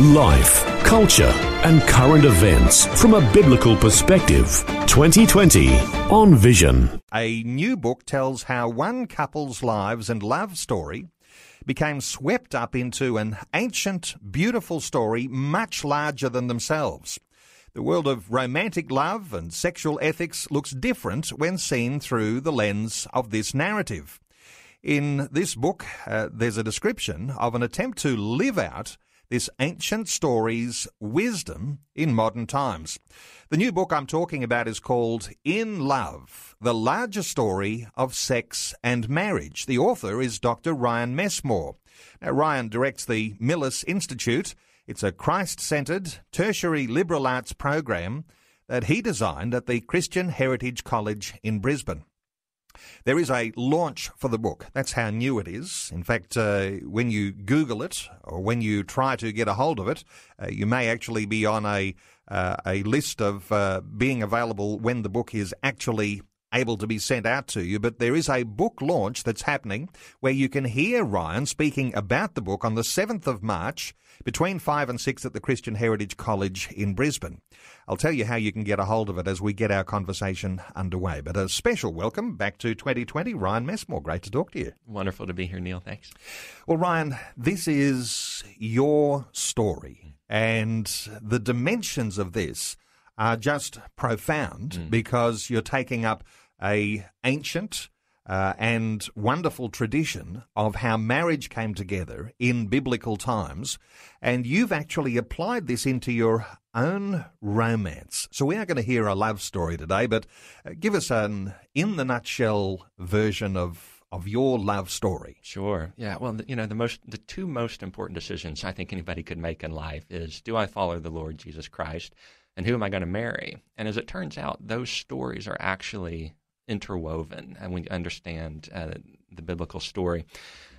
Life, culture, and current events from a biblical perspective. 2020 on Vision. A new book tells how one couple's lives and love story became swept up into an ancient, beautiful story much larger than themselves. The world of romantic love and sexual ethics looks different when seen through the lens of this narrative. In this book, uh, there's a description of an attempt to live out this ancient story's wisdom in modern times. The new book I'm talking about is called In Love, the larger story of sex and marriage. The author is Dr. Ryan Messmore. Now, Ryan directs the Millis Institute. It's a Christ centered tertiary liberal arts program that he designed at the Christian Heritage College in Brisbane. There is a launch for the book. That's how new it is. In fact, uh, when you Google it or when you try to get a hold of it, uh, you may actually be on a uh, a list of uh, being available when the book is actually able to be sent out to you, but there is a book launch that's happening where you can hear Ryan speaking about the book on the 7th of March between 5 and 6 at the Christian Heritage College in Brisbane. I'll tell you how you can get a hold of it as we get our conversation underway. But a special welcome back to 2020, Ryan Messmore. Great to talk to you. Wonderful to be here, Neil. Thanks. Well, Ryan, this is your story, and the dimensions of this are just profound mm. because you're taking up a ancient uh, and wonderful tradition of how marriage came together in biblical times, and you've actually applied this into your own romance. So we are going to hear a love story today, but uh, give us an in the nutshell version of of your love story. Sure. Yeah. Well, you know, the most the two most important decisions I think anybody could make in life is do I follow the Lord Jesus Christ and who am I going to marry? And as it turns out, those stories are actually interwoven, and we understand uh, the biblical story.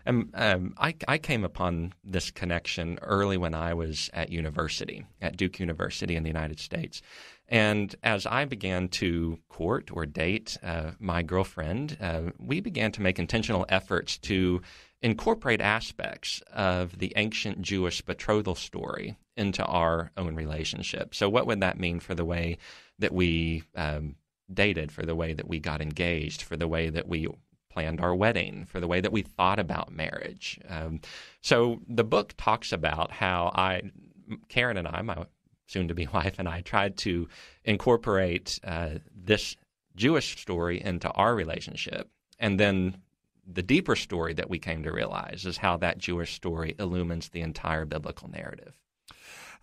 And um, I, I, came upon this connection early when I was at university, at Duke University in the United States. And as I began to court or date uh, my girlfriend, uh, we began to make intentional efforts to incorporate aspects of the ancient Jewish betrothal story into our own relationship. So, what would that mean for the way that we um, dated, for the way that we got engaged, for the way that we planned our wedding, for the way that we thought about marriage? Um, so, the book talks about how I, Karen and I, my soon to be wife, and I tried to incorporate uh, this Jewish story into our relationship. And then the deeper story that we came to realize is how that Jewish story illumines the entire biblical narrative.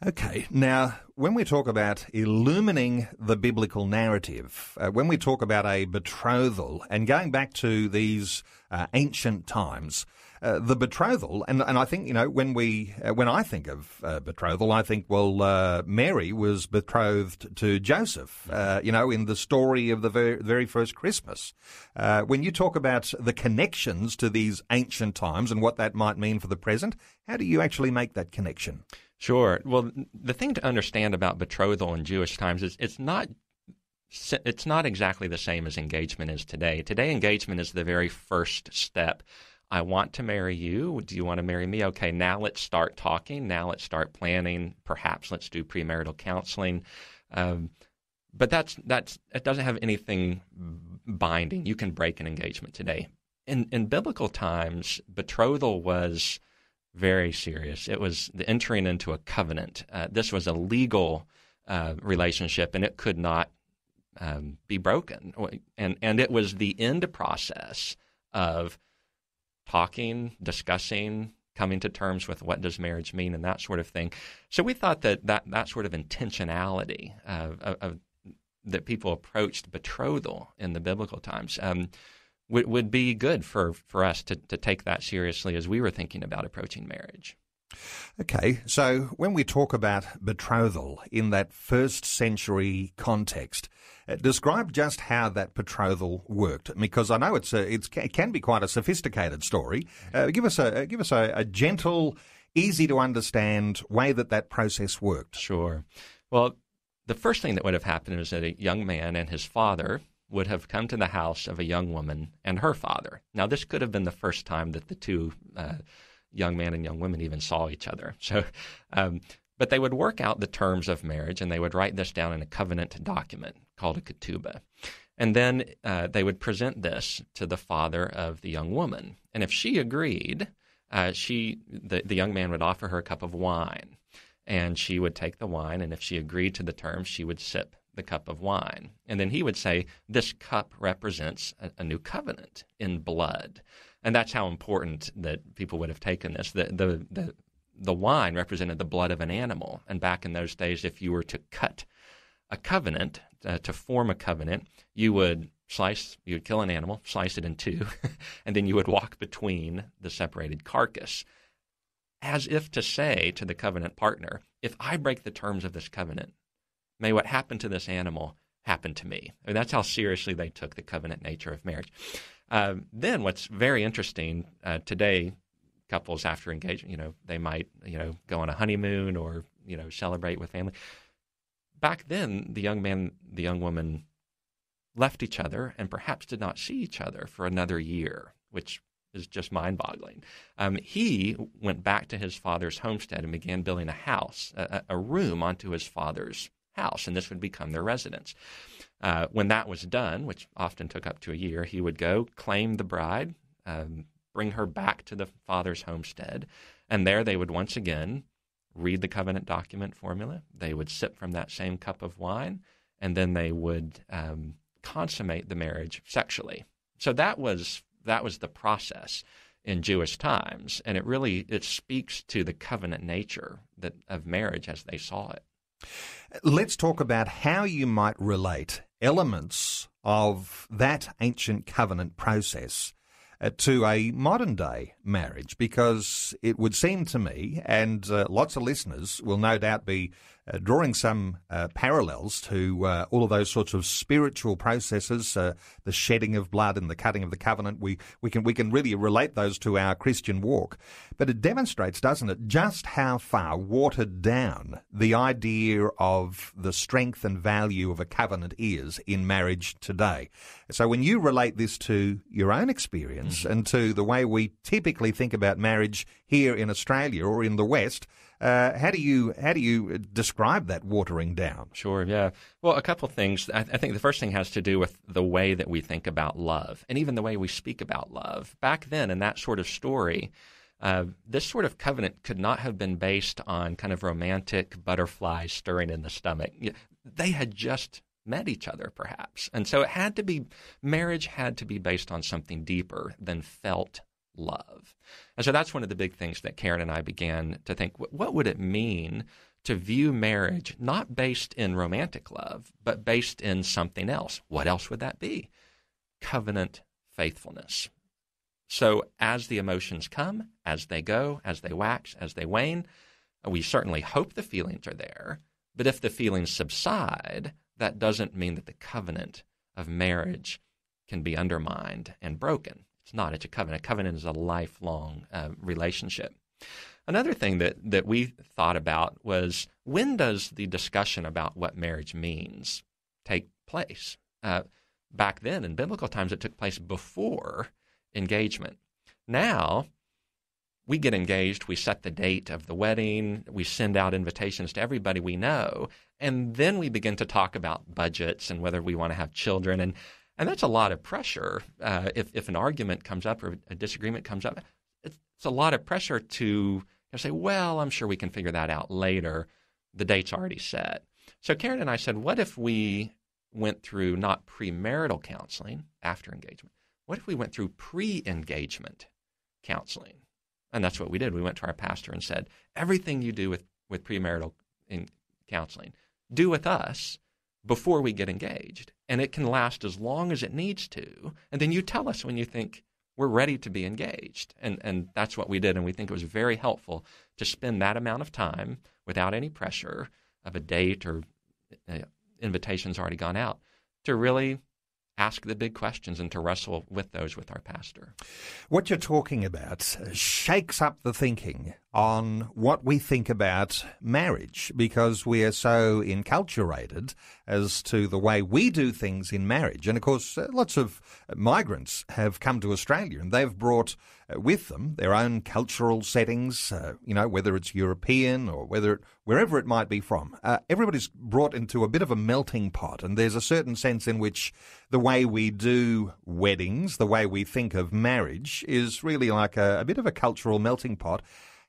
Okay, now when we talk about illumining the biblical narrative, uh, when we talk about a betrothal, and going back to these uh, ancient times, uh, the betrothal, and, and I think you know when we uh, when I think of uh, betrothal, I think well uh, Mary was betrothed to Joseph, you know, in the story of the very, very first Christmas. when you talk about the connections to these ancient times and what that might mean for the present, how do you actually make that connection? Sure. Well, the thing to understand about betrothal in Jewish times is it's not it's not exactly the same as engagement is today. Today, engagement is the very first step I want to marry you. Do you want to marry me? Okay, now let's start talking. Now let's start planning. Perhaps let's do premarital counseling. Um, but that's that's it doesn't have anything binding. You can break an engagement today. In in biblical times, betrothal was very serious. It was the entering into a covenant. Uh, this was a legal uh, relationship, and it could not um, be broken. And and it was the end process of talking, discussing, coming to terms with what does marriage mean and that sort of thing. So we thought that that, that sort of intentionality of, of, of that people approached betrothal in the biblical times um, would, would be good for, for us to, to take that seriously as we were thinking about approaching marriage. Okay, so when we talk about betrothal in that first century context, uh, describe just how that betrothal worked, because I know it's a, it's, it can be quite a sophisticated story. Uh, give us a give us a, a gentle, easy to understand way that that process worked. Sure. Well, the first thing that would have happened is that a young man and his father would have come to the house of a young woman and her father. Now, this could have been the first time that the two uh, young man and young women even saw each other. So, um, but they would work out the terms of marriage and they would write this down in a covenant document called a ketubah. And then uh, they would present this to the father of the young woman. And if she agreed, uh, she the, the young man would offer her a cup of wine. And she would take the wine, and if she agreed to the terms, she would sip the cup of wine. And then he would say, This cup represents a, a new covenant in blood. And that's how important that people would have taken this. The, the, the, the wine represented the blood of an animal. And back in those days, if you were to cut a covenant, uh, to form a covenant, you would slice, you would kill an animal, slice it in two, and then you would walk between the separated carcass, as if to say to the covenant partner, if I break the terms of this covenant, may what happened to this animal happen to me. I mean, that's how seriously they took the covenant nature of marriage. Uh, then, what's very interesting uh, today, couples after engagement, you know, they might, you know, go on a honeymoon or you know celebrate with family. Back then, the young man, the young woman, left each other and perhaps did not see each other for another year, which is just mind-boggling. Um, he went back to his father's homestead and began building a house, a, a room onto his father's house, and this would become their residence. Uh, when that was done, which often took up to a year, he would go claim the bride, um, bring her back to the father's homestead, and there they would once again read the covenant document formula. They would sip from that same cup of wine, and then they would um, consummate the marriage sexually. So that was that was the process in Jewish times, and it really it speaks to the covenant nature that of marriage as they saw it. Let's talk about how you might relate elements of that ancient covenant process uh, to a modern day marriage because it would seem to me, and uh, lots of listeners will no doubt be uh, drawing some uh, parallels to uh, all of those sorts of spiritual processes, uh, the shedding of blood and the cutting of the covenant. We, we, can, we can really relate those to our Christian walk. But it demonstrates, doesn't it, just how far watered down the idea of the strength and value of a covenant is in marriage today. So when you relate this to your own experience mm-hmm. and to the way we typically think about marriage here in Australia or in the West, uh, how do you how do you describe that watering down? Sure, yeah. Well, a couple things. I, I, think the first thing has to do with the way that we think about love, and even the way we speak about love. Back then, in that sort of story, uh, this sort of covenant could not have been based on kind of romantic butterflies stirring in the stomach. They had just met each other, perhaps, and so it had to be marriage had to be based on something deeper than felt love. And so that's one of the big things that Karen and I began to think what would it mean to view marriage not based in romantic love, but based in something else? What else would that be? Covenant faithfulness. So as the emotions come, as they go, as they wax, as they wane, we certainly hope the feelings are there. But if the feelings subside, that doesn't mean that the covenant of marriage can be undermined and broken. It's not. It's a covenant. A covenant is a lifelong uh, relationship. Another thing that, that we thought about was when does the discussion about what marriage means take place? Uh, back then, in biblical times, it took place before engagement. Now, we get engaged, we set the date of the wedding, we send out invitations to everybody we know, and then we begin to talk about budgets and whether we want to have children. And and that's a lot of pressure. Uh, if, if an argument comes up or a disagreement comes up, it's, a lot of pressure to say, well, I'm sure we can figure that out later. The date's already set. So Karen and I said, what if we went through not premarital counseling after engagement? What if we went through pre engagement counseling? And that's what we did. We went to our pastor and said, everything you do with, with premarital counseling, do with us before we get engaged. And it can last as long as it needs to. And then you tell us when you think we're ready to be engaged. And, and that's what we did. And we think it was very helpful to spend that amount of time without any pressure of a date or uh, invitations already gone out to really ask the big questions and to wrestle with those with our pastor. What you're talking about shakes up the thinking on what we think about marriage because we are so enculturated as to the way we do things in marriage. And of course, uh, lots of migrants have come to Australia and they've brought uh, with them their own cultural settings, uh, you know, whether it's European or whether it, wherever it might be from. Uh, everybody's brought into a bit of a melting pot, and there's a certain sense in which the way we do weddings, the way we think of marriage, is really like a, a bit of a cultural melting pot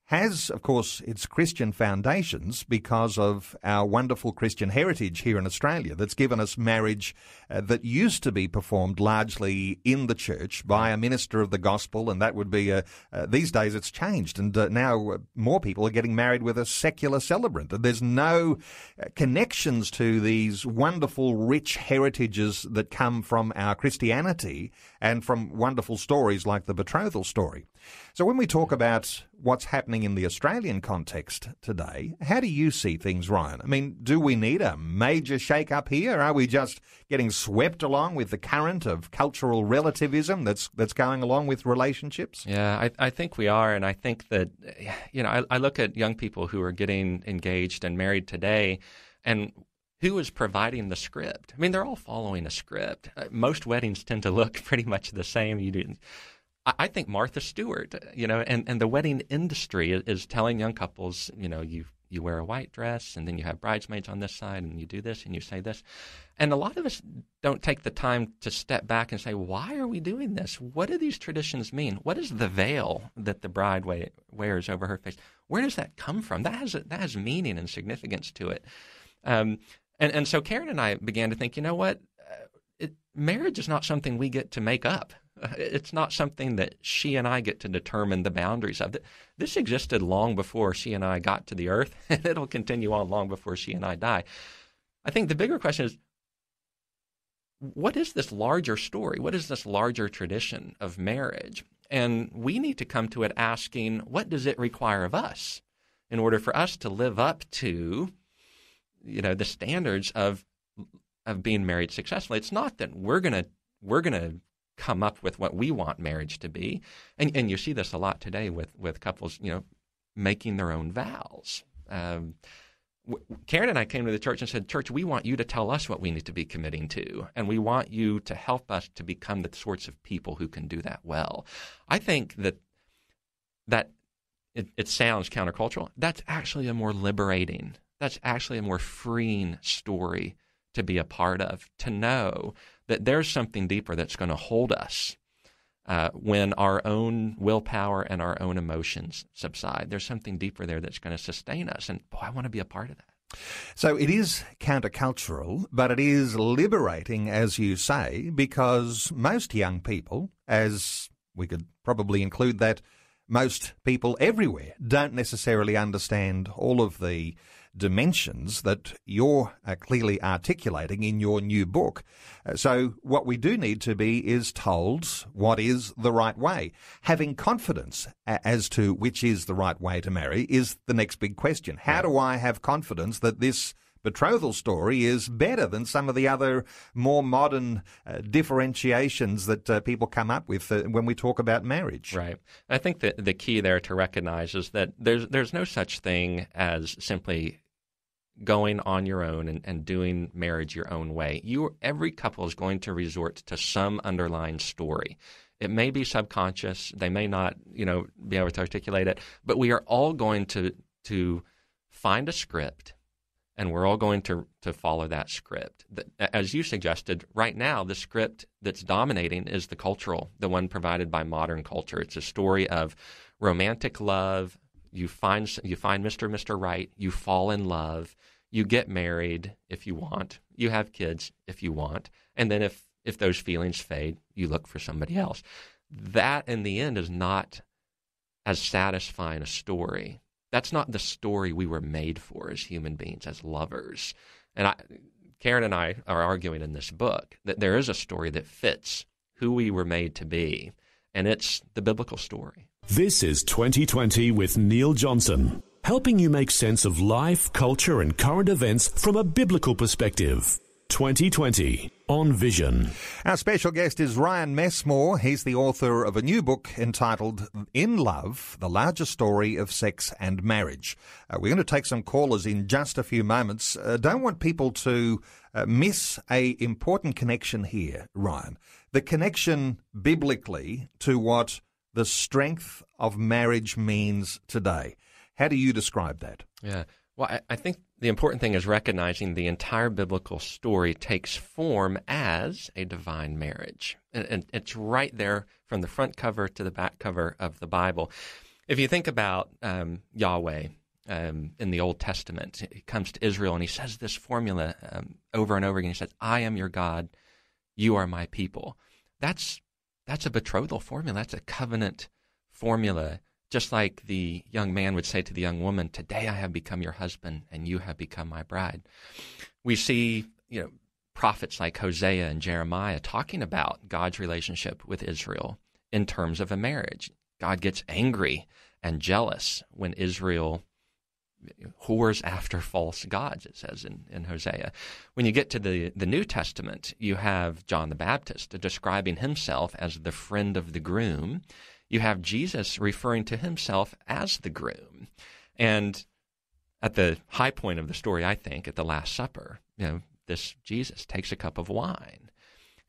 has, of course, its Christian foundations because of our wonderful Christian heritage here in Australia that's given us marriage uh, that used to be performed largely in the church by a minister of the gospel, and that would be a, uh, these days it's changed, and uh, now uh, more people are getting married with a secular celebrant. There's no uh, connections to these wonderful, rich heritages that come from our Christianity and from wonderful stories like the betrothal story. So when we talk about what's happening in the Australian context today, how do you see things, Ryan? I mean, do we need a major shake up here? Are we just getting swept along with the current of cultural relativism that's that's going along with relationships? Yeah, I, I think we are, and I think that you know, I, I look at young people who are getting engaged and married today, and who is providing the script? I mean, they're all following a script. Uh, most weddings tend to look pretty much the same. You do I think Martha Stewart, you know, and, and the wedding industry is telling young couples, you know, you you wear a white dress and then you have bridesmaids on this side and you do this and you say this. And a lot of us don't take the time to step back and say, why are we doing this? What do these traditions mean? What is the veil that the bride wears over her face? Where does that come from? That has that has meaning and significance to it. Um, and and so Karen and I began to think, you know what? Uh, it, marriage is not something we get to make up. It's not something that she and I get to determine the boundaries of. This existed long before she and I got to the earth, and it'll continue on long before she and I die. I think the bigger question is what is this larger story? What is this larger tradition of marriage? And we need to come to it asking, what does it require of us in order for us to live up to, you know, the standards of of being married successfully? It's not that we're gonna we're gonna come up with what we want marriage to be. And, and you see this a lot today with, with couples, you know, making their own vows. Um, Karen and I came to the church and said, Church, we want you to tell us what we need to be committing to, and we want you to help us to become the sorts of people who can do that well. I think that that it, it sounds countercultural. That's actually a more liberating, that's actually a more freeing story to be a part of, to know that there's something deeper that's going to hold us uh, when our own willpower and our own emotions subside. There's something deeper there that's going to sustain us. And boy, I want to be a part of that. So it is countercultural, but it is liberating, as you say, because most young people, as we could probably include that, most people everywhere don't necessarily understand all of the dimensions that you're uh, clearly articulating in your new book. Uh, so what we do need to be is told what is the right way. Having confidence as to which is the right way to marry is the next big question. How do I have confidence that this betrothal story is better than some of the other more modern uh, differentiations that uh, people come up with uh, when we talk about marriage. Right. I think that the key there to recognize is that there's there's no such thing as simply going on your own and, and doing marriage your own way. You every couple is going to resort to some underlying story. It may be subconscious. They may not, you know, be able to articulate it, but we are all going to to find a script and we're all going to to follow that script. As you suggested, right now the script that's dominating is the cultural, the one provided by modern culture. It's a story of romantic love, you find you find Mr. Mr. Right, you fall in love, you get married if you want, you have kids if you want, and then if if those feelings fade, you look for somebody else. That in the end is not as satisfying a story. That's not the story we were made for as human beings, as lovers. And I, Karen and I are arguing in this book that there is a story that fits who we were made to be and it's the biblical story. This is 2020 with Neil Johnson, helping you make sense of life, culture, and current events from a biblical perspective. 2020 on Vision. Our special guest is Ryan Messmore. He's the author of a new book entitled In Love The Larger Story of Sex and Marriage. Uh, we're going to take some callers in just a few moments. Uh, don't want people to uh, miss a important connection here, Ryan. The connection biblically to what the strength of marriage means today. How do you describe that? Yeah. Well, I, I think the important thing is recognizing the entire biblical story takes form as a divine marriage. And, and, it's right there from the front cover to the back cover of the Bible. If you think about um, Yahweh um, in the Old Testament, he comes to Israel and he says this formula um, over and over again. He says, I am your God, you are my people. That's, that's a betrothal formula, that's a covenant formula just like the young man would say to the young woman, Today I have become your husband and you have become my bride. We see, you know, prophets like Hosea and Jeremiah talking about God's relationship with Israel in terms of a marriage. God gets angry and jealous when Israel whores after false gods, it says in, in Hosea. When you get to the, the New Testament, you have John the Baptist describing himself as the friend of the groom you have Jesus referring to himself as the groom. And at the high point of the story, I think, at the Last Supper, you know, this Jesus takes a cup of wine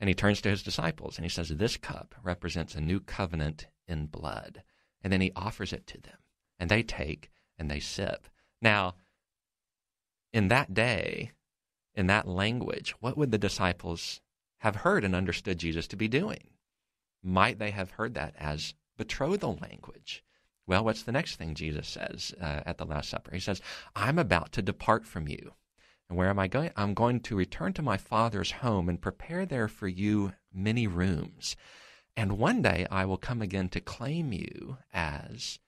and he turns to his disciples and he says, This cup represents a new covenant in blood. And then he offers it to them. And they take and they sip. Now, in that day, in that language, what would the disciples have heard and understood Jesus to be doing? Might they have heard that as betrothal language. Well, what's the next thing Jesus says uh, at the Last Supper? He says, I'm about to depart from you. And where am I going? I'm going to return to my Father's home and prepare there for you many rooms. And one day I will come again to claim you as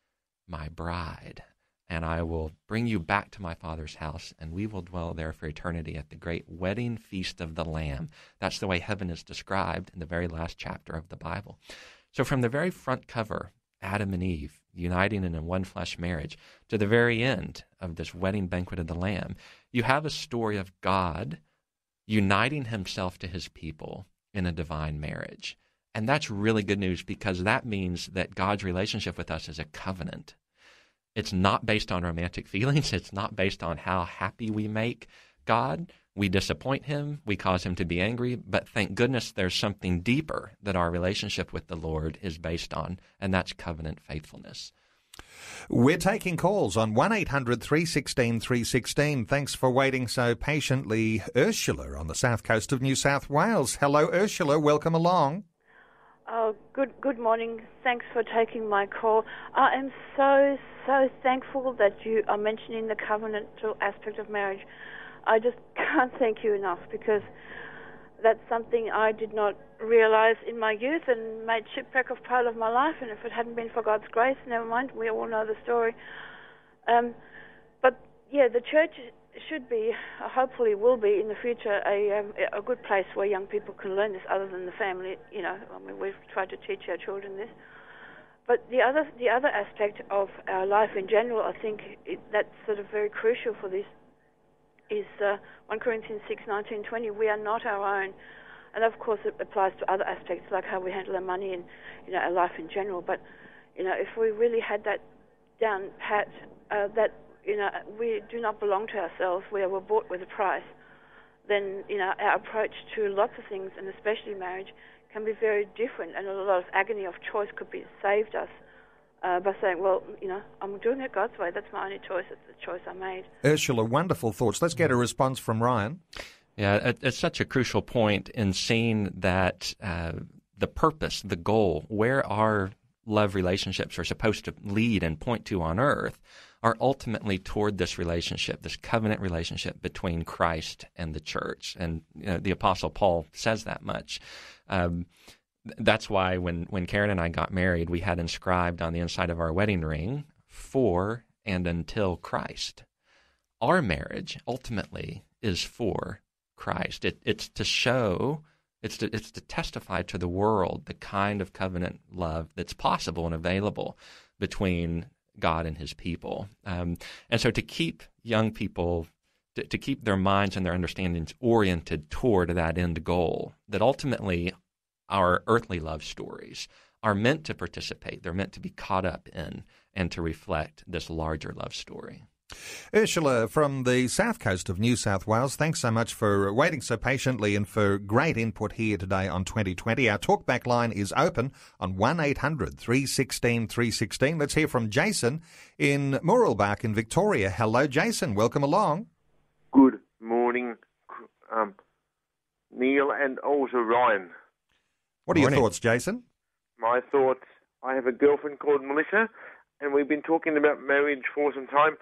my bride. And I will bring you back to my Father's house, and we will dwell there for eternity at the great wedding feast of the Lamb. That's the way heaven is described in the very last chapter of the Bible. So, from the very front cover, Adam and Eve uniting in a one flesh marriage, to the very end of this wedding banquet of the Lamb, you have a story of God uniting himself to his people in a divine marriage. And that's really good news because that means that God's relationship with us is a covenant. It's not based on romantic feelings, it's not based on how happy we make God. We disappoint him, we cause him to be angry, but thank goodness there's something deeper that our relationship with the Lord is based on, and that's covenant faithfulness. We're taking calls on 1 800 316 316. Thanks for waiting so patiently. Ursula on the south coast of New South Wales. Hello, Ursula. Welcome along. Oh, good good morning. Thanks for taking my call. I am so so thankful that you are mentioning the covenantal aspect of marriage. I just can't thank you enough because that's something I did not realize in my youth and made shipwreck of part of my life. And if it hadn't been for God's grace, never mind, we all know the story. Um, but yeah, the church should be, hopefully, will be in the future a um, a good place where young people can learn this, other than the family. You know, I mean, we've tried to teach our children this. But the other the other aspect of our life in general, I think it, that's sort of very crucial for this is uh, 1 Corinthians 6, 19, 20. We are not our own. And of course, it applies to other aspects like how we handle our money and you know our life in general. But you know, if we really had that down pat, uh, that you know we do not belong to ourselves, we were bought with a price, then you know our approach to lots of things, and especially marriage, can be very different, and a lot of agony of choice could be saved us uh, by saying, well, you know, I'm doing it God's way. That's my only choice. It's the choice I made. Ursula, wonderful thoughts. Let's get a response from Ryan. Yeah, it's such a crucial point in seeing that uh, the purpose, the goal, where our love relationships are supposed to lead and point to on earth are ultimately toward this relationship, this covenant relationship between Christ and the church. And you know, the Apostle Paul says that much. Um, that's why when, when Karen and I got married, we had inscribed on the inside of our wedding ring, for and until Christ. Our marriage ultimately is for Christ. It, it's to show It's to, it's to testify to the world the kind of covenant love that's possible and available between God and his people. Um, and so to keep young people, to, to keep their minds and their understandings oriented toward that end goal, that ultimately our earthly love stories are meant to participate, they're meant to be caught up in and to reflect this larger love story. Ursula from the south coast of New South Wales, thanks so much for waiting so patiently and for great input here today on 2020. Our talkback line is open on 1800 316 316. Let's hear from Jason in Mooroolbark in Victoria. Hello, Jason. Welcome along. Good morning, um, Neil and also Ryan. What are Morning. your thoughts, Jason? My thoughts I have a girlfriend called Melissa and we've been talking about marriage for some time.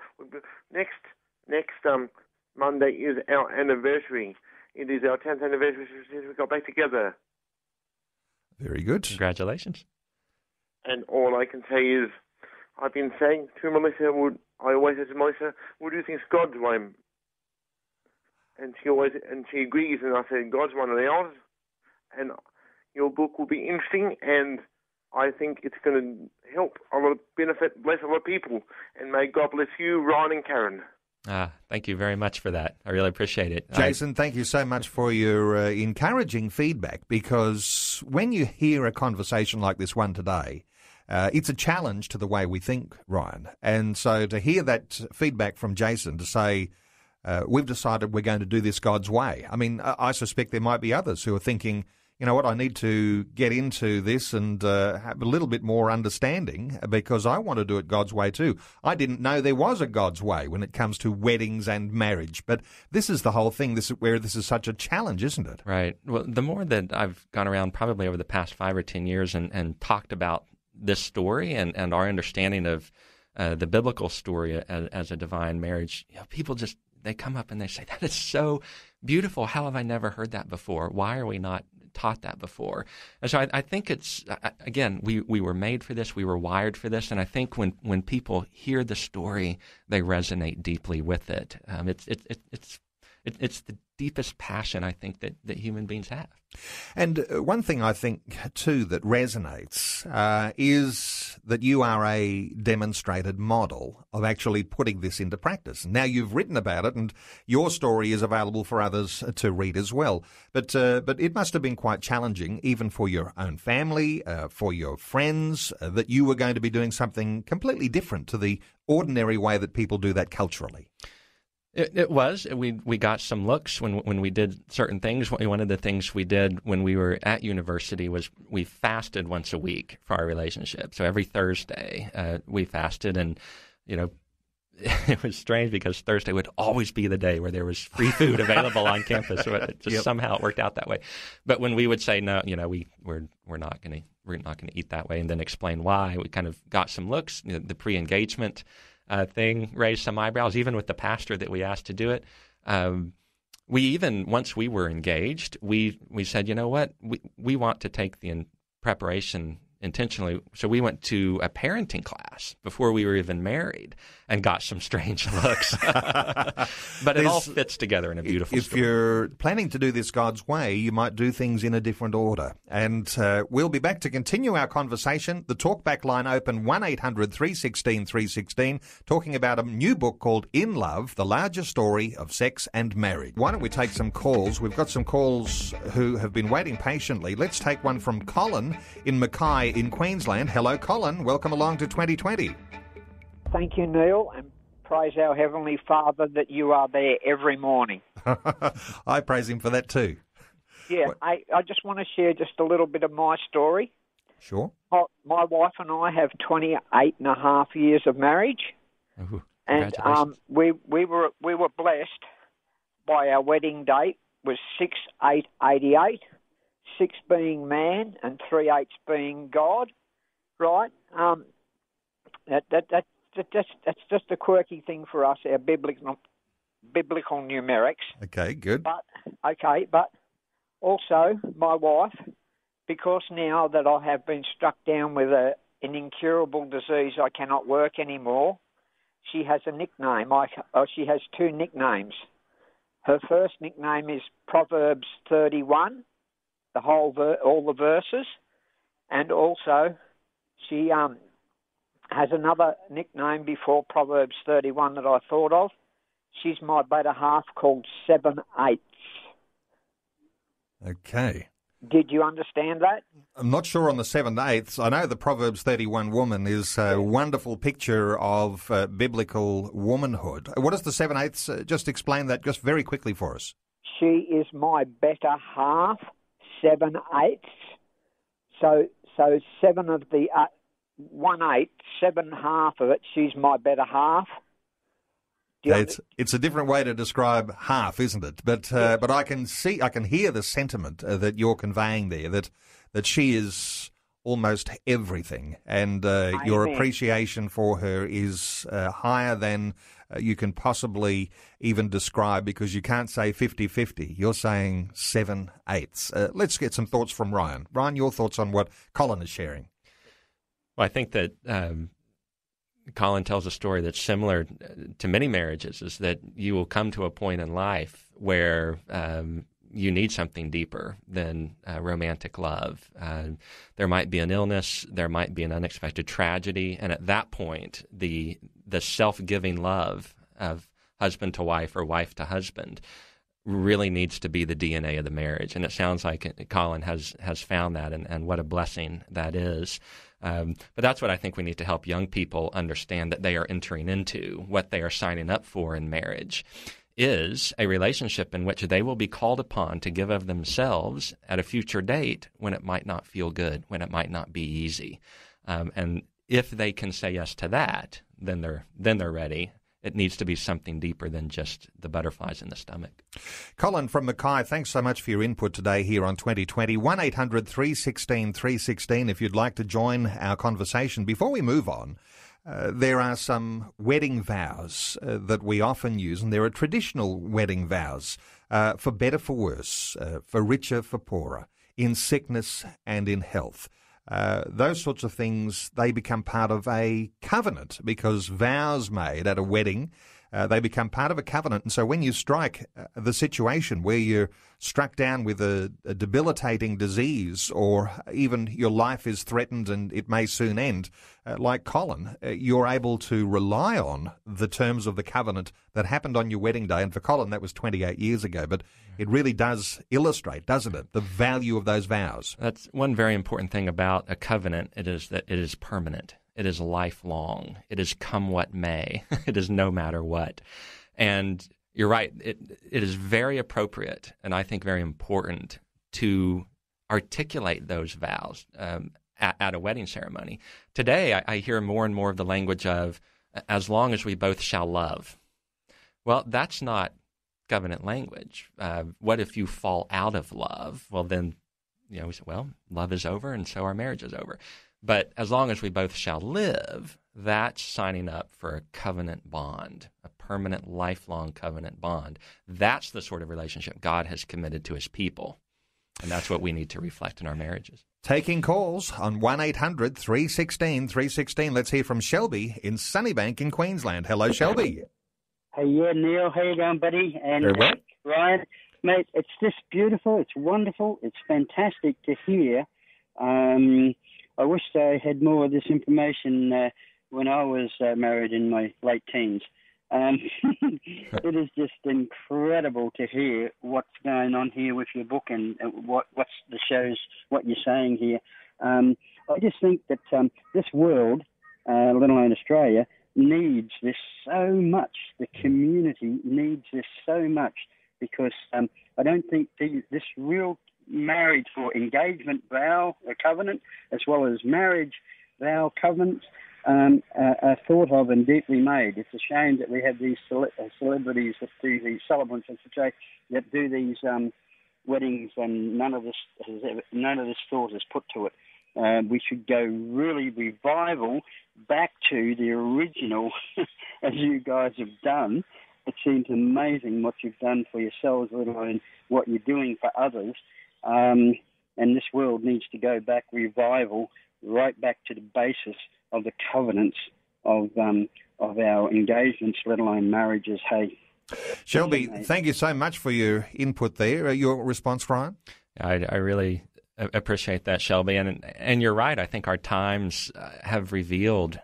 Next next um, Monday is our anniversary. It is our 10th anniversary since we got back together. Very good. Congratulations. And all I can say is, I've been saying to Melissa, would I always say to Melissa, "Would you think God's way?" And she always and she agrees, and I said, "God's one of the ours." And your book will be interesting, and I think it's going to help a lot of benefit, bless a lot of people. And may God bless you, Ryan and Karen. Ah, thank you very much for that. I really appreciate it. Jason, I... thank you so much for your uh, encouraging feedback because when you hear a conversation like this one today, uh, it's a challenge to the way we think, Ryan. And so to hear that feedback from Jason to say, uh, we've decided we're going to do this God's way. I mean, I suspect there might be others who are thinking, you know what, I need to get into this and uh, have a little bit more understanding because I want to do it God's way too. I didn't know there was a God's way when it comes to weddings and marriage, but this is the whole thing. This is where this is such a challenge, isn't it? Right. Well, the more that I've gone around, probably over the past five or ten years, and, and talked about this story and, and our understanding of uh, the biblical story as, as a divine marriage, you know, people just they come up and they say that is so beautiful. How have I never heard that before? Why are we not taught that before. And so I, I, think it's again we we were made for this, we were wired for this, and I think when when people hear the story, they resonate deeply with it. Um, it's it, it, it's it, it's the deepest passion I think that, that human beings have. And uh, one thing I think too that resonates uh, is that you are a demonstrated model of actually putting this into practice. Now you've written about it, and your story is available for others to read as well. But uh, but it must have been quite challenging, even for your own family, uh, for your friends, uh, that you were going to be doing something completely different to the ordinary way that people do that culturally. It, it, was. We we got some looks when when we did certain things. One of the things we did when we were at university was we fasted once a week for our relationship. So every Thursday uh, we fasted, and you know it was strange because Thursday would always be the day where there was free food available on campus. So it just yep. somehow it worked out that way. But when we would say no, you know, we we're we're not going to we're not going to eat that way, and then explain why, we kind of got some looks. You know, the pre-engagement uh, thing raised some eyebrows, even with the pastor that we asked to do it. Um, we even once we were engaged, we we said, you know what, we we want to take the in preparation intentionally. So we went to a parenting class before we were even married and got some strange looks. but it all fits together in a beautiful If story. you're planning to do this God's way, you might do things in a different order. And uh, we'll be back to continue our conversation. The talkback line open 1800 316 316, talking about a new book called In Love, The Larger Story of Sex and Marriage. Why don't we take some calls? We've got some calls who have been waiting patiently. Let's take one from Colin in Mackay in Queensland. Hello, Colin. Welcome along to 2020. Thank you, Neil, and praise our Heavenly Father that you are there every morning. I praise Him for that too. Yeah, I, I just want to share just a little bit of my story. Sure. My, my wife and I have 28 and a half years of marriage. Ooh, and um, we, we, were, we were blessed by our wedding date was 6 8 88, 6 being man and 3 eights being God, right? Um, that, that, that that's that's just a quirky thing for us, our biblical biblical numerics. Okay, good. But okay, but also my wife, because now that I have been struck down with a an incurable disease, I cannot work anymore. She has a nickname. I, oh, she has two nicknames. Her first nickname is Proverbs 31, the whole ver- all the verses, and also she um, has another nickname before Proverbs 31 that I thought of. She's my better half called Seven Eighths. Okay. Did you understand that? I'm not sure on the seven eighths. I know the Proverbs 31 woman is a wonderful picture of uh, biblical womanhood. What is the seven eighths? Uh, just explain that just very quickly for us. She is my better half, seven eighths. So, so seven of the uh, one eighth, seven half of it. She's my better half. You It's it's a different way to describe half, isn't it? But uh, but I can see, I can hear the sentiment uh, that you're conveying there. That that she is almost everything, and uh, your appreciation for her is uh, higher than uh, you can possibly even describe because you can't say 50-50. You're saying seven eighths. Uh, let's get some thoughts from Ryan. Ryan, your thoughts on what Colin is sharing. Well, I think that um, Colin tells a story that's similar to many marriages is that you will come to a point in life where um, you need something deeper than uh, romantic love. Uh, there might be an illness, there might be an unexpected tragedy, and at that point, the the self giving love of husband to wife or wife to husband really needs to be the DNA of the marriage. And it sounds like Colin has has found that, and, and what a blessing that is. Um, but that's what I think we need to help young people understand that they are entering into, what they are signing up for in marriage is a relationship in which they will be called upon to give of themselves at a future date when it might not feel good, when it might not be easy. Um, and if they can say yes to that, then they're then they're ready. It needs to be something deeper than just the butterflies in the stomach. Colin from Mackay, thanks so much for your input today here on 2020. 1 800 316 316 if you'd like to join our conversation. Before we move on, uh, there are some wedding vows uh, that we often use, and there are traditional wedding vows uh, for better, for worse, uh, for richer, for poorer, in sickness and in health. Uh, those sorts of things, they become part of a covenant because vows made at a wedding, uh, they become part of a covenant. And so when you strike uh, the situation where you're struck down with a, a debilitating disease or even your life is threatened and it may soon end, uh, like Colin, uh, you're able to rely on the terms of the covenant that happened on your wedding day. And for Colin, that was 28 years ago. But it really does illustrate, doesn't it, the value of those vows. That's one very important thing about a covenant. It is that it is permanent. It is lifelong. It is come what may. it is no matter what. And you're right. It it is very appropriate and I think very important to articulate those vows um, at, at, a wedding ceremony. Today, I, I hear more and more of the language of "as long as we both shall love." Well, that's not covenant language. Uh, what if you fall out of love? Well, then, you know, we say, well, love is over, and so our marriage is over. But as long as we both shall live, that's signing up for a covenant bond, a permanent, lifelong covenant bond. That's the sort of relationship God has committed to his people. And that's what we need to reflect in our marriages. Taking calls on 1 800 316 316. Let's hear from Shelby in Sunnybank in Queensland. Hello, Shelby. Hey, yeah, Neil. How you going, buddy? And Very well. Ryan, mate, it's just beautiful. It's wonderful. It's fantastic to hear. Um, I wish I had more of this information uh, when I was uh, married in my late teens. Um, it is just incredible to hear what's going on here with your book and uh, what what's the shows, what you're saying here. Um, I just think that um, this world, uh, let alone Australia, needs this so much. The community needs this so much because um, I don't think the, this real marriage or engagement vow, a covenant, as well as marriage vow covenants, um, are, are thought of and deeply made. It's a shame that we have these cele- uh, celebrities that do these celebrants, I should say, that do these um, weddings, and none of this has ever, none of this thought is put to it. Uh, we should go really revival back to the original, as you guys have done. It seems amazing what you've done for yourselves, let alone what you're doing for others. Um, and this world needs to go back revival, right back to the basis of the covenants of um, of our engagements, let alone marriages. Hey, Shelby, thank you so much for your input there. Uh, your response, Ryan? I, I really appreciate that, Shelby, and and you're right. I think our times uh, have revealed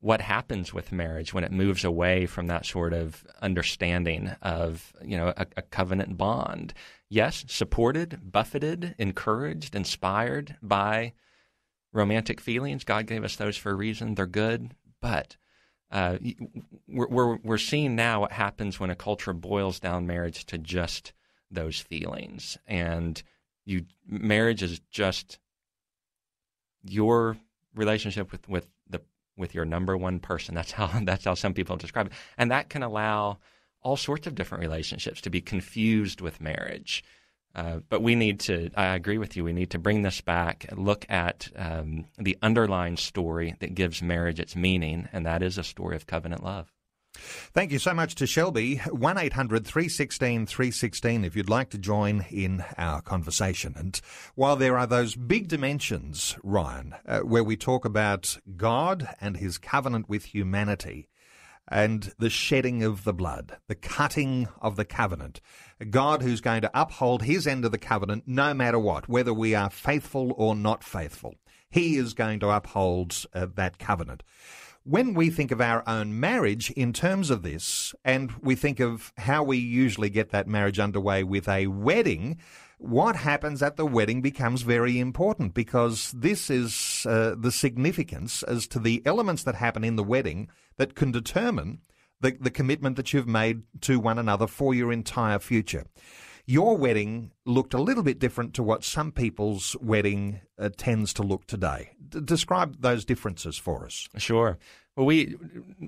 what happens with marriage when it moves away from that sort of understanding of you know a, a covenant bond. Yes, supported, buffeted, encouraged, inspired by romantic feelings. God gave us those for a reason. They're good, but uh, we're, we're, we're seeing now what happens when a culture boils down marriage to just those feelings, and you marriage is just your relationship with with with your number one person. That's how that's how some people describe it, and that can allow all sorts of different relationships to be confused with marriage. Uh, but we need to, I agree with you, we need to bring this back look at um, the underlying story that gives marriage its meaning, and that is a story of covenant love. Thank you so much to Shelby. 1 800 316 316 if you'd like to join in our conversation. And while there are those big dimensions, Ryan, uh, where we talk about God and his covenant with humanity, and the shedding of the blood, the cutting of the covenant. God who's going to uphold his end of the covenant no matter what, whether we are faithful or not faithful. He is going to uphold uh, that covenant. When we think of our own marriage in terms of this, and we think of how we usually get that marriage underway with a wedding, what happens at the wedding becomes very important because this is uh, the significance as to the elements that happen in the wedding that can determine the, the commitment that you've made to one another for your entire future. Your wedding looked a little bit different to what some people's wedding uh, tends to look today. D- describe those differences for us. Sure. Well, we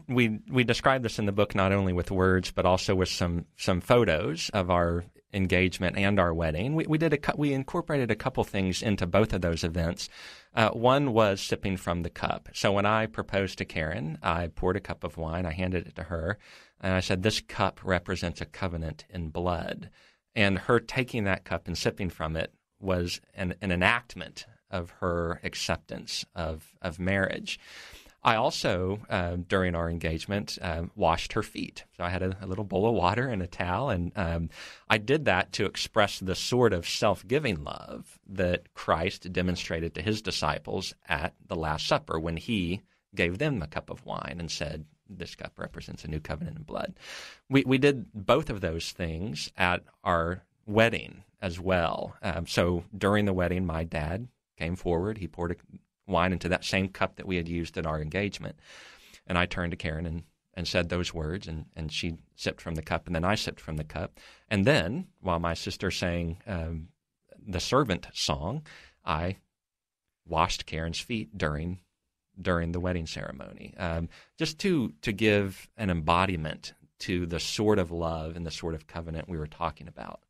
we we describe this in the book not only with words but also with some some photos of our engagement and our wedding. We, we did a we incorporated a couple things into both of those events. Uh, one was sipping from the cup. So when I proposed to Karen, I poured a cup of wine. I handed it to her, and I said, "This cup represents a covenant in blood." And her taking that cup and sipping from it was an, an enactment of her acceptance of of marriage. I also, uh, during our engagement, uh, washed her feet. So I had a, a, little bowl of water and a towel, and um, I did that to express the sort of self giving love that Christ demonstrated to his disciples at the Last Supper when he gave them a cup of wine and said, This cup represents a new covenant in blood. We, we did both of those things at our wedding as well. Um, so during the wedding, my dad came forward. He poured a wine into that same cup that we had used in our engagement. And I turned to Karen and, and said those words, and, and she sipped from the cup, and then I sipped from the cup. And then, while my sister sang um, the servant song, I washed Karen's feet during during the wedding ceremony, um, just to to give an embodiment to the sort of love and the sort of covenant we were talking about.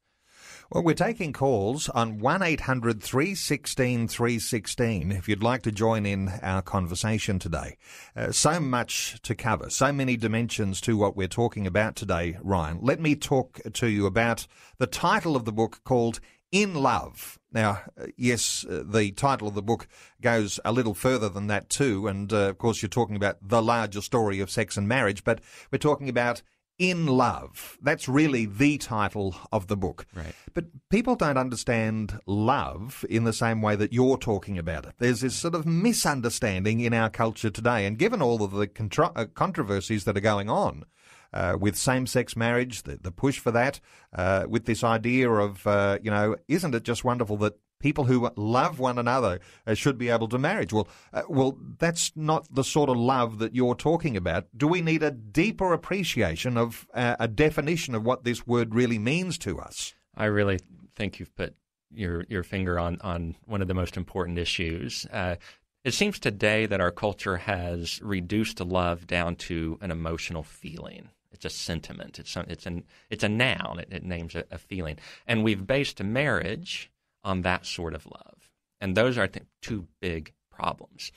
Well, we're taking calls on 1 800 316 316 if you'd like to join in our conversation today. Uh, so much to cover, so many dimensions to what we're talking about today, Ryan. Let me talk to you about the title of the book called In Love. Now, uh, yes, uh, the title of the book goes a little further than that too, and uh, of course, you're talking about the larger story of sex and marriage, but we're talking about in Love. That's really the title of the book. Right. But people don't understand love in the same way that you're talking about it. There's this sort of misunderstanding in our culture today. And given all of the contra- uh, controversies that are going on, uh, with same-sex marriage, the, the push for that, uh, with this idea of, uh, you know, isn't it just wonderful that people who love one another uh, should be able to marry? Well, uh, well, that's not the sort of love that you're talking about. Do we need a deeper appreciation of uh, a definition of what this word really means to us? I really think you've put your your finger on on one of the most important issues. Uh, it seems today that our culture has reduced love down to an emotional feeling. It's a sentiment. It's a, it's an it's a noun. It, it names a, a feeling, and we've based marriage on that sort of love. And those are, I think, two big problems.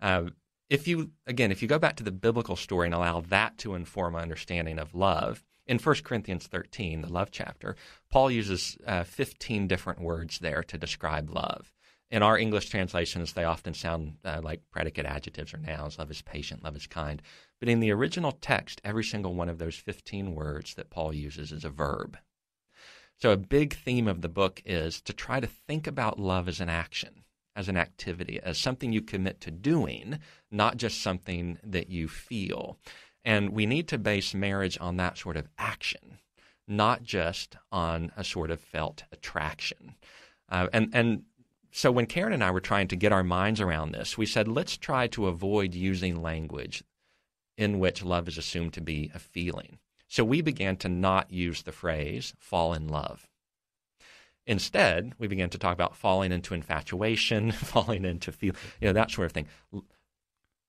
Uh, if you, again, if you go back to the biblical story and allow that to inform my understanding of love, in 1 Corinthians 13, the love chapter, Paul uses uh, 15 different words there to describe love. In our English translations, they often sound uh, like predicate adjectives or nouns. Love is patient, love is kind. But in the original text, every single one of those 15 words that Paul uses is a verb. So, a big theme of the book is to try to think about love as an action, as an activity, as something you commit to doing, not just something that you feel. And we need to base marriage on that sort of action, not just on a sort of felt attraction. Uh, and, and so when Karen and I were trying to get our minds around this, we said, let's try to avoid using language in which love is assumed to be a feeling. So we began to not use the phrase fall in love. Instead, we began to talk about falling into infatuation, falling into feel, you know, that sort of thing,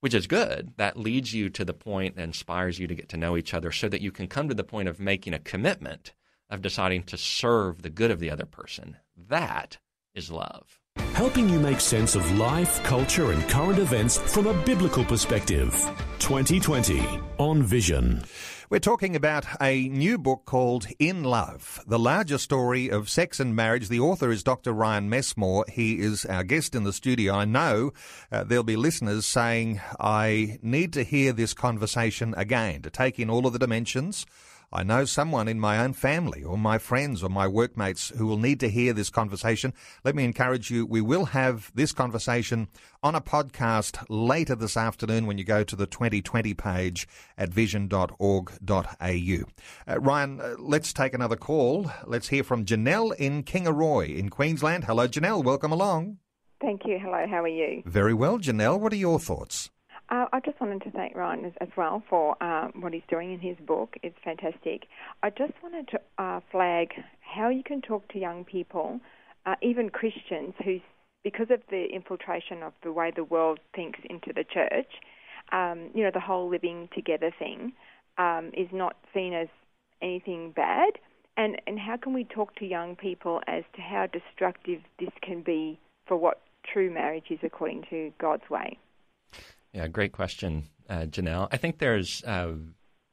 which is good. That leads you to the point inspires you to get to know each other so that you can come to the point of making a commitment of deciding to serve the good of the other person. That is love. Helping you make sense of life, culture, and current events from a biblical perspective. 2020 on Vision. We're talking about a new book called In Love, the larger story of sex and marriage. The author is Dr. Ryan Messmore. He is our guest in the studio. I know uh, there'll be listeners saying, I need to hear this conversation again to take in all of the dimensions I know someone in my own family or my friends or my workmates who will need to hear this conversation. Let me encourage you, we will have this conversation on a podcast later this afternoon when you go to the 2020 page at vision.org.au. Uh, Ryan, uh, let's take another call. Let's hear from Janelle in Kingaroy in Queensland. Hello, Janelle. Welcome along. Thank you. Hello, how are you? Very well, Janelle. What are your thoughts? Uh, I just wanted to thank Ryan as, as well for um, what he's doing in his book. It's fantastic. I just wanted to uh, flag how you can talk to young people, uh, even Christians, who, because of the infiltration of the way the world thinks into the church, um, you know, the whole living together thing um, is not seen as anything bad. And, and how can we talk to young people as to how destructive this can be for what true marriage is according to God's way? Yeah, great question, uh, Janelle. I think there's uh,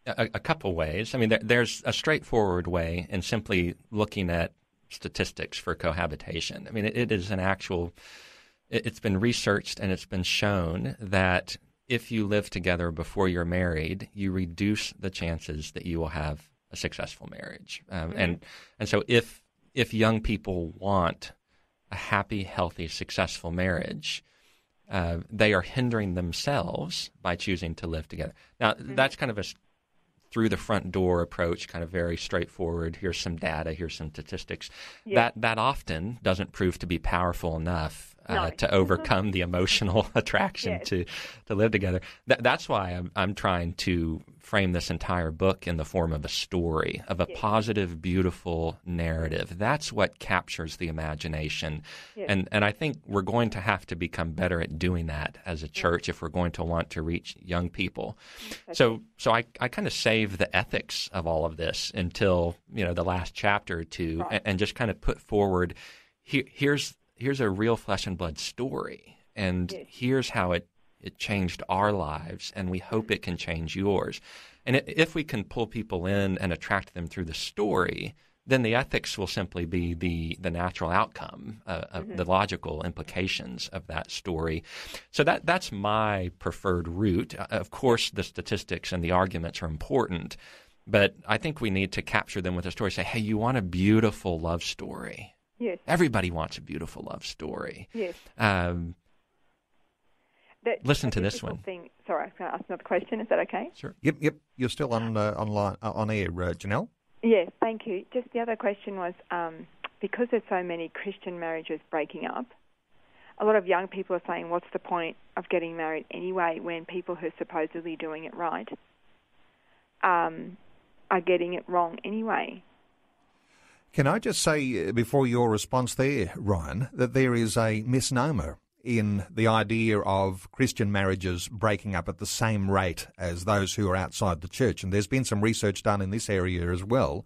a, a, couple ways. I mean, there, there's a straightforward way in simply looking at statistics for cohabitation. I mean, it, it is an actual, it, it's been researched and it's been shown that if you live together before you're married, you reduce the chances that you will have a successful marriage. Um, mm-hmm. And and so if if young people want a happy, healthy, successful marriage, uh, they are hindering themselves by choosing to live together. Now, mm-hmm. that's kind of a through the front door approach, kind of very straightforward. Here's some data. Here's some statistics. Yeah. That that often doesn't prove to be powerful enough uh, no. to overcome the emotional attraction yes. to to live together. Th- that's why I'm I'm trying to frame this entire book in the form of a story, of a yes. positive, beautiful narrative. That's what captures the imagination. Yes. And and I think we're going to have to become better at doing that as a church if we're going to want to reach young people. That's so so I, I kind of save the ethics of all of this until, you know, the last chapter or two right. and, and, just kind of put forward here, here's here's a real flesh and blood story and here's how it it changed our lives, and we hope it can change yours. And if we can pull people in and attract them through the story, then the ethics will simply be the, the natural outcome, uh, of mm-hmm. the logical implications of that story. So that that's my preferred route. Uh, of course, the statistics and the arguments are important, but I think we need to capture them with a story. Say, hey, you want a beautiful love story. Yes. Everybody wants a beautiful love story. Yes. Um, Listen to this one. Thing, sorry, going to ask another question? Is that okay? Sure. Yep, yep. You're still on uh, online uh, on air, uh, Janelle. Yes, thank you. Just the other question was um, because there's so many Christian marriages breaking up. A lot of young people are saying, "What's the point of getting married anyway?" When people who are supposedly doing it right um, are getting it wrong anyway. Can I just say uh, before your response there, Ryan, that there is a misnomer in the idea of Christian marriages breaking up at the same rate as those who are outside the church. And there's been some research done in this area as well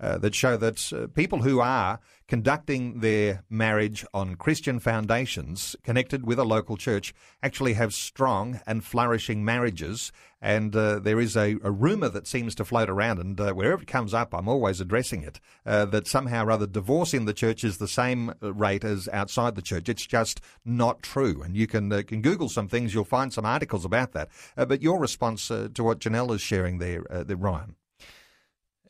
uh, that show that uh, people who are conducting their marriage on Christian foundations connected with a local church actually have strong and flourishing marriages. And uh, there is a, a rumor that seems to float around, and uh, wherever it comes up, I'm always addressing it, uh, that somehow or other divorce in the church is the same rate as outside the church. It's just not true. And you can, uh, can Google some things, you'll find some articles about that. but your response to what Janelle is sharing there, there Ryan?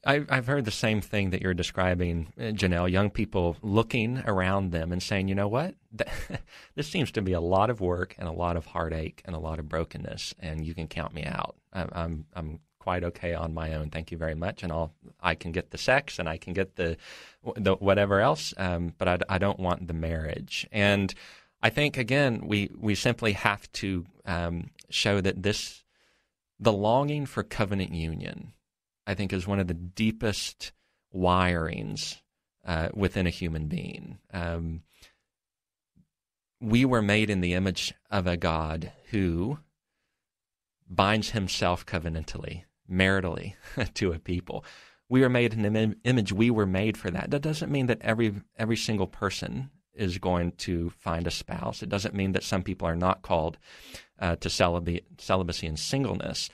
I, I've heard the same thing that you're describing, uh, Janelle. Young people looking around them and saying, you know what? this seems to be a lot of work and a lot of heartache and a lot of brokenness, and you can count me out. I'm, I'm quite okay on my own. Thank you very much. And I'll, I can get the sex and I can get the, the whatever else, um, but I, I don't want the marriage. And I think, again, we, we simply have to um, show that this, the longing for covenant union, I think, is one of the deepest wirings uh, within a human being. Um, we were made in the image of a God who binds himself covenantally, maritally to a people. We were made in an image. We were made for that. That doesn't mean that every every single person is going to find a spouse. It doesn't mean that some people are not called uh, to celibacy and singleness,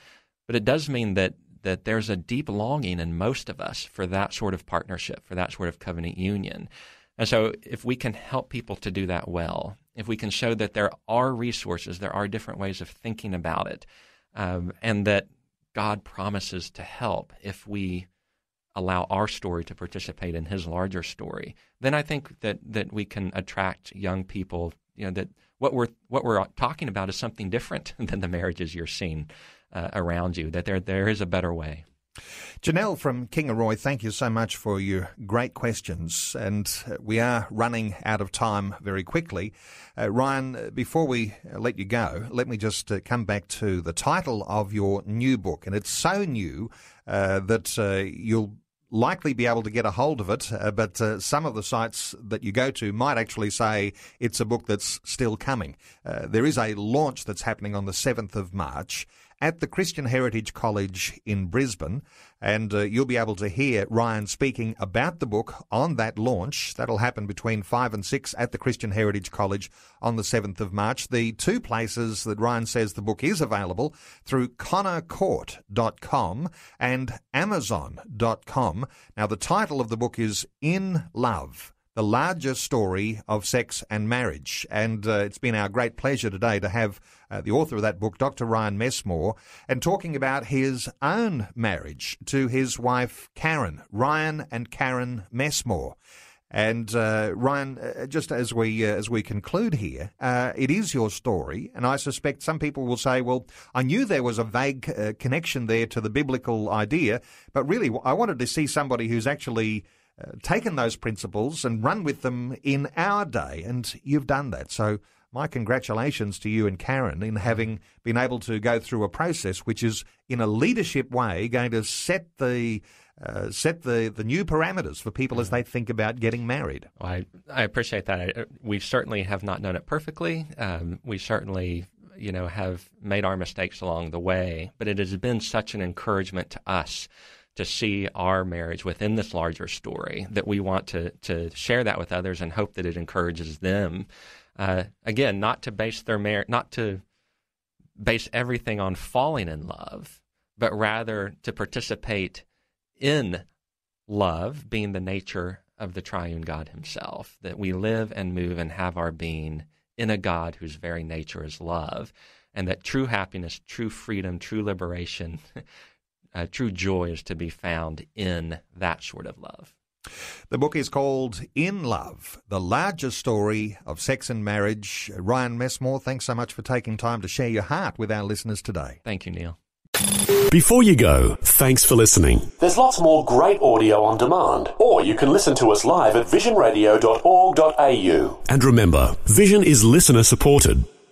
but it does mean that that there's a deep longing in most of us for that sort of partnership, for that sort of covenant union. And so, if we can help people to do that well, if we can show that there are resources, there are different ways of thinking about it, um, and that God promises to help if we allow our story to participate in His larger story, then I think that that we can attract young people. You know that what we're what we're talking about is something different than the marriages you're seeing uh, around you. That there there is a better way. Janelle from Kingaroy, thank you so much for your great questions. And uh, we are running out of time very quickly. Uh, Ryan, uh, before we uh, let you go, let me just uh, come back to the title of your new book. And it's so new uh, that you'll likely be able to get a hold of it, uh, but uh, some of the sites that you go to might actually say it's a book that's still coming. Uh, there is a launch that's happening on the 7th of March at the Christian Heritage College in Brisbane. And uh, you'll be able to hear Ryan speaking about the book on that launch. That'll happen between 5 and 6 at the Christian Heritage College on the 7th of March. The two places that Ryan says the book is available through connorcourt.com and amazon.com. Now, the title of the book is In Love the larger story of sex and marriage. And uh, it's been our great pleasure today to have uh, the author of that book, Dr. Ryan Messmore, and talking about his own marriage to his wife, Karen, Ryan and Karen Messmore. And uh, Ryan, uh, just as we uh, as we conclude here, uh, it is your story, and I suspect some people will say, "Well, I knew there was a vague connection there to the biblical idea, but really, I wanted to see somebody who's actually uh, taken those principles and run with them in our day, and you've done that. So, my congratulations to you and Karen in having been able to go through a process which is, in a leadership way, going to set the uh, set the, the new parameters for people as they think about getting married. Well, I, I appreciate that. I, we certainly have not done it perfectly. Um, we certainly, you know, have made our mistakes along the way, but it has been such an encouragement to us to see our marriage within this larger story that we want to to share that with others and hope that it encourages them. Uh, again, not to base their marriage, not to base everything on falling in love, but rather to participate in love being the nature of the triune God Himself. That we live and move and have our being in a God whose very nature is love, and that true happiness, true freedom, true liberation uh, true joy is to be found in that sort of love. The book is called In Love, the larger story of sex and marriage. Ryan Messmore, thanks so much for taking time to share your heart with our listeners today. Thank you, Neil. Before you go, thanks for listening. There's lots more great audio on demand, or you can listen to us live at visionradio.org.au. And remember, Vision is listener supported.